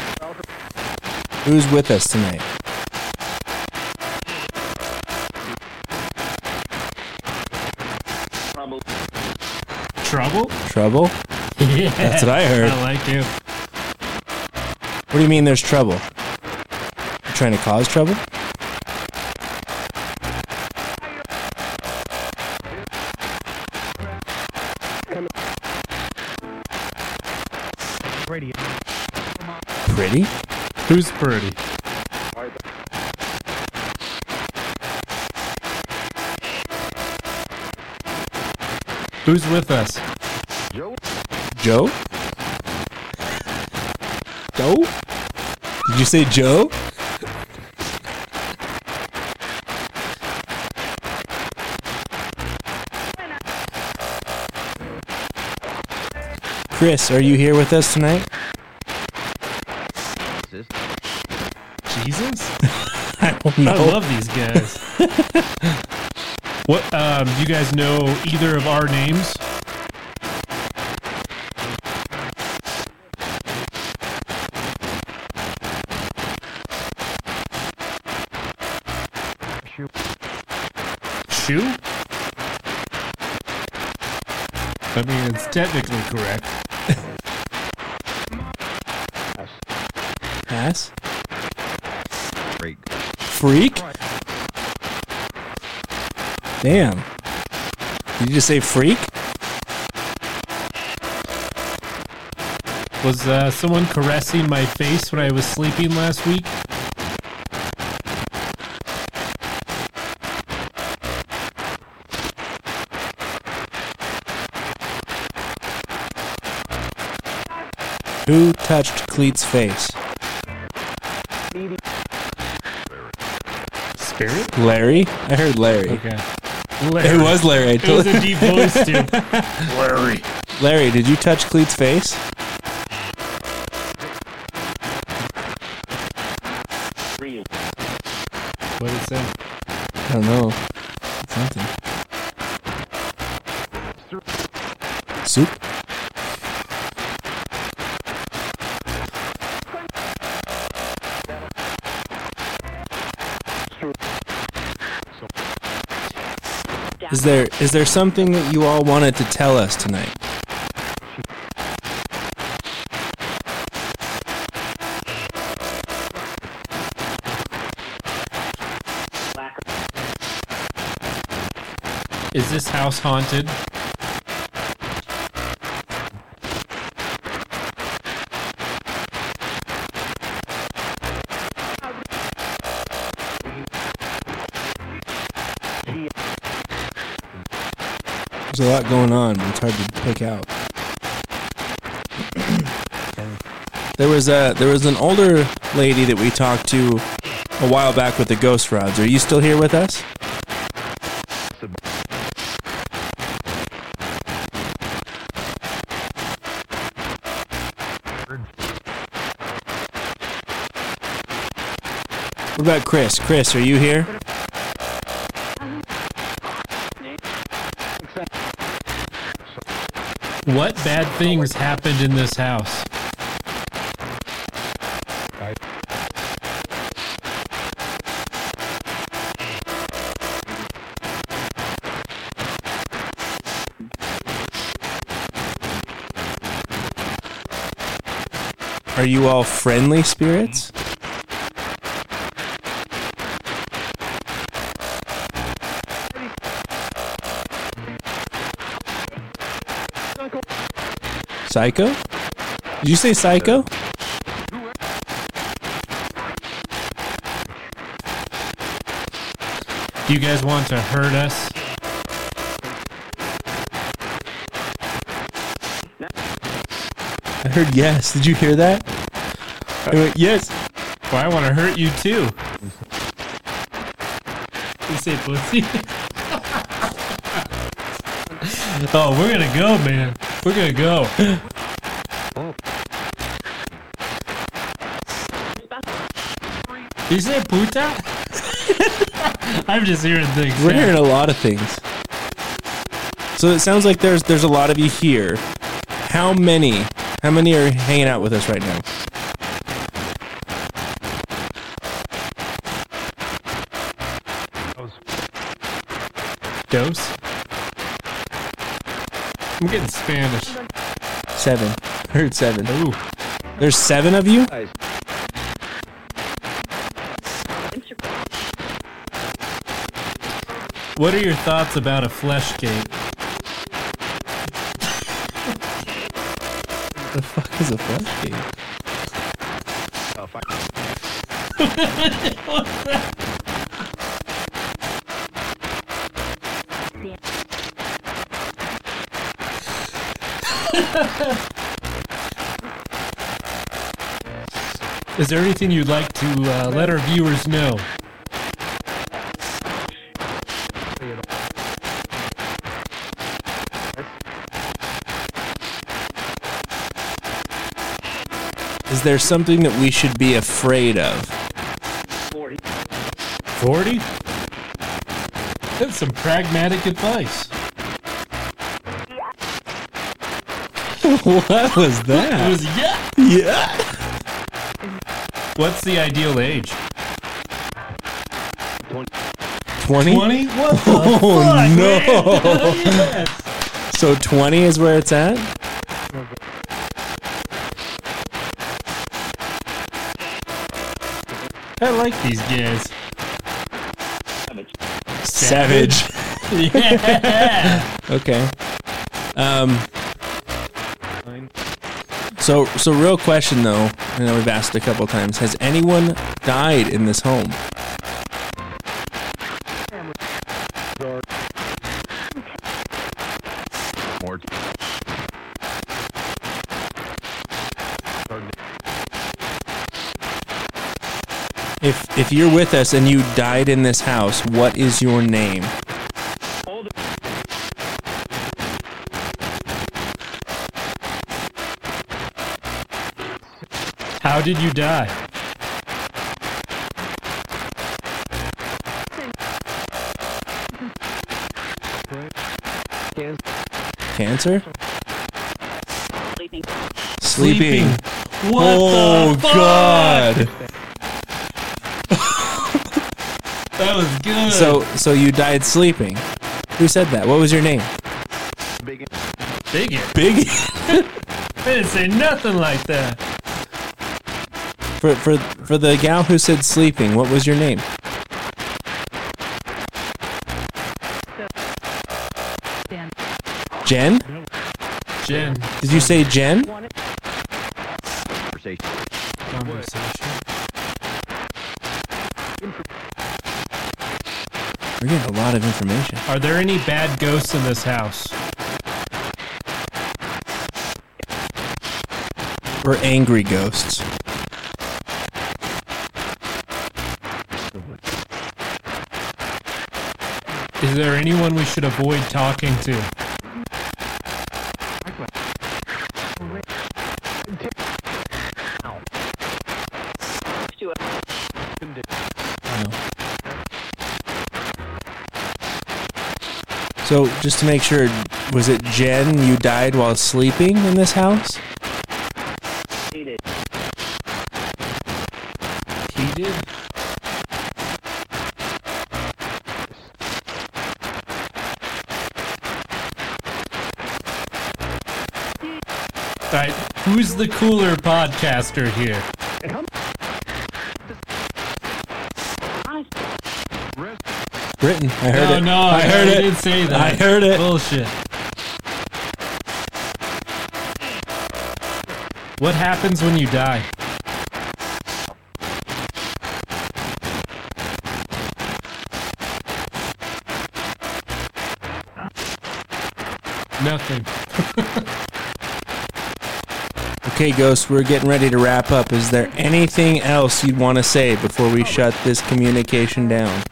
B: Who's with us tonight?
A: Trouble?
B: Trouble?
A: Yeah.
B: That's what I heard.
A: I like you.
B: What do you mean there's trouble? You trying to cause trouble? Pretty?
A: Who's pretty? Who's with us?
B: Joe? Joe? Did you say Joe? Chris, are you here with us tonight?
A: Jesus?
B: I don't
A: I love these guys. what, um, do you guys know either of our names? shoe? I mean, it's technically correct.
B: Ass.
D: Freak.
B: Freak? Damn. Did you just say freak?
A: Was uh, someone caressing my face when I was sleeping last week?
B: Who touched Cleet's face?
A: Spirit?
B: Larry? I heard Larry.
A: Okay.
B: It was Larry. I
A: It
B: told
A: was a deep voice too.
E: Larry.
B: Larry, did you touch Cleet's face?
A: What did it say?
B: I don't know. Something. Soup? Is there is there something that you all wanted to tell us tonight?
A: Is this house haunted?
B: Going on, it's hard to pick out. there was a there was an older lady that we talked to a while back with the ghost rods. Are you still here with us? What about Chris? Chris, are you here?
A: What bad things happened in this house?
B: Are you all friendly spirits? Psycho? Did you say psycho?
A: Do you guys want to hurt us?
B: I heard yes. Did you hear that? I went, yes.
A: Well, I want to hurt you too. You say pussy? oh, we're gonna go, man. We're gonna go. You say puta? I'm just hearing things.
B: We're
A: man.
B: hearing a lot of things. So it sounds like there's there's a lot of you here. How many? How many are hanging out with us right now?
A: Dose? I'm getting Spanish.
B: Seven. I heard seven.
A: Ooh.
B: There's seven of you?
A: What are your thoughts about a flesh gate?
B: What the fuck is a flesh gate?
A: Oh, Is there anything you'd like to uh, let our viewers know?
B: Is there something that we should be afraid of?
A: 40? That's some pragmatic advice.
B: what was
A: It
B: that?
A: was yeah.
B: yeah.
A: What's the ideal age?
B: 20?
A: 20? What the
B: Oh,
A: fuck,
B: no.
A: man?
B: So 20 is where it's at?
A: I like these guys.
B: Savage.
A: Yeah.
B: Okay. Um. So, so real question though, I know we've asked a couple times. Has anyone died in this home? If if you're with us and you died in this house, what is your name?
A: Did you die?
B: Cancer?
F: Sleeping.
B: Sleeping.
A: What
B: oh
A: the fuck?
B: God!
A: That was good.
B: So so you died sleeping. Who said that? What was your name?
A: bigot.
B: Big.
A: They didn't say nothing like that.
B: For for for the gal who said sleeping, what was your name? Jen?
A: Jen.
B: Did you say Jen?
D: Conversation.
A: Conversation.
B: We're getting a lot of information.
A: Are there any bad ghosts in this house?
B: Or angry ghosts.
A: There anyone we should avoid talking to?
F: To
B: So just to make sure, was it Jen you died while sleeping in this house?
A: He did. All right, who's the cooler podcaster here?
B: Britain. I heard
A: no,
B: it.
A: no,
B: I heard
A: I
B: it.
A: didn't say that.
B: I heard it.
A: Bullshit. What happens when you die? Nothing.
B: Okay, Ghost, we're getting ready to wrap up. Is there anything else you'd want to say before we shut this communication down?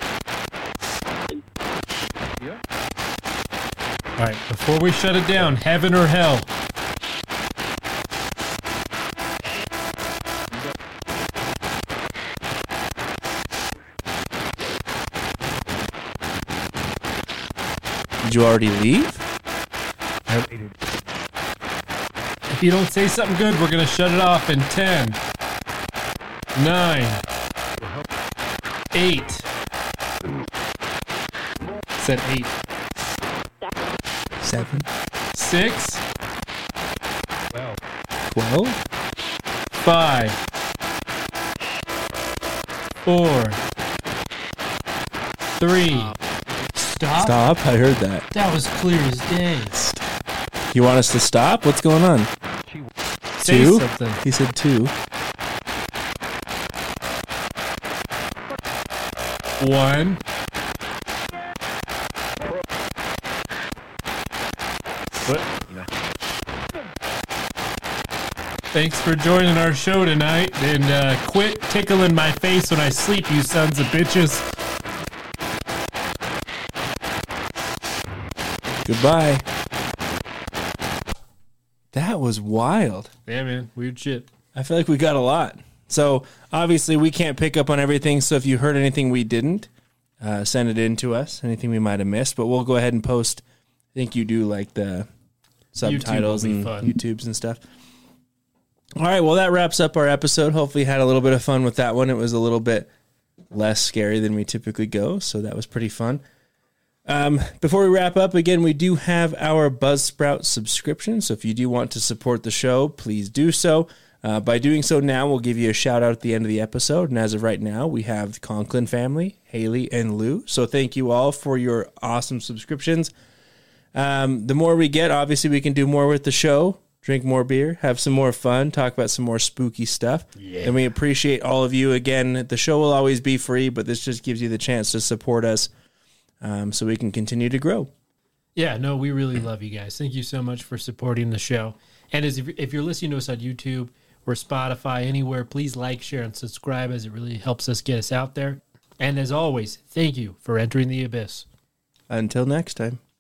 A: All right, before we shut it down, heaven or hell?
B: Did you already leave?
A: If you don't say something good, we're gonna shut it off in 10, 9, 8. Said 8.
B: Seven.
A: 6,
B: Twelve?
A: 5, 4, 3. Stop?
B: Stop. I heard that.
A: That was clear as day.
B: You want us to stop? What's going on? Two?
A: something.
B: He said two.
A: One. What? Thanks for joining our show tonight, and uh, quit tickling my face when I sleep, you sons of bitches.
B: Goodbye. Was wild.
A: Yeah, man, weird shit.
B: I feel like we got a lot. So obviously we can't pick up on everything. So if you heard anything we didn't, uh, send it in to us. Anything we might have missed, but we'll go ahead and post. I think you do like the subtitles
A: will be
B: and
A: fun.
B: YouTubes and stuff. All right, well that wraps up our episode. Hopefully, you had a little bit of fun with that one. It was a little bit less scary than we typically go. So that was pretty fun. Um, before we wrap up, again, we do have our Buzzsprout subscription. So if you do want to support the show, please do so. Uh, by doing so now, we'll give you a shout out at the end of the episode. And as of right now, we have the Conklin family, Haley and Lou. So thank you all for your awesome subscriptions. Um, the more we get, obviously, we can do more with the show, drink more beer, have some more fun, talk about some more spooky stuff. And we appreciate all of you. Again, the show will always be free, but this just gives you the chance to support us um, so we can continue to grow.
A: Yeah, no, we really love you guys. Thank you so much for supporting the show. And as if, if you're listening to us on YouTube or Spotify, anywhere, please like, share, and subscribe as it really helps us get us out there. And as always, thank you for entering the abyss.
B: Until next time.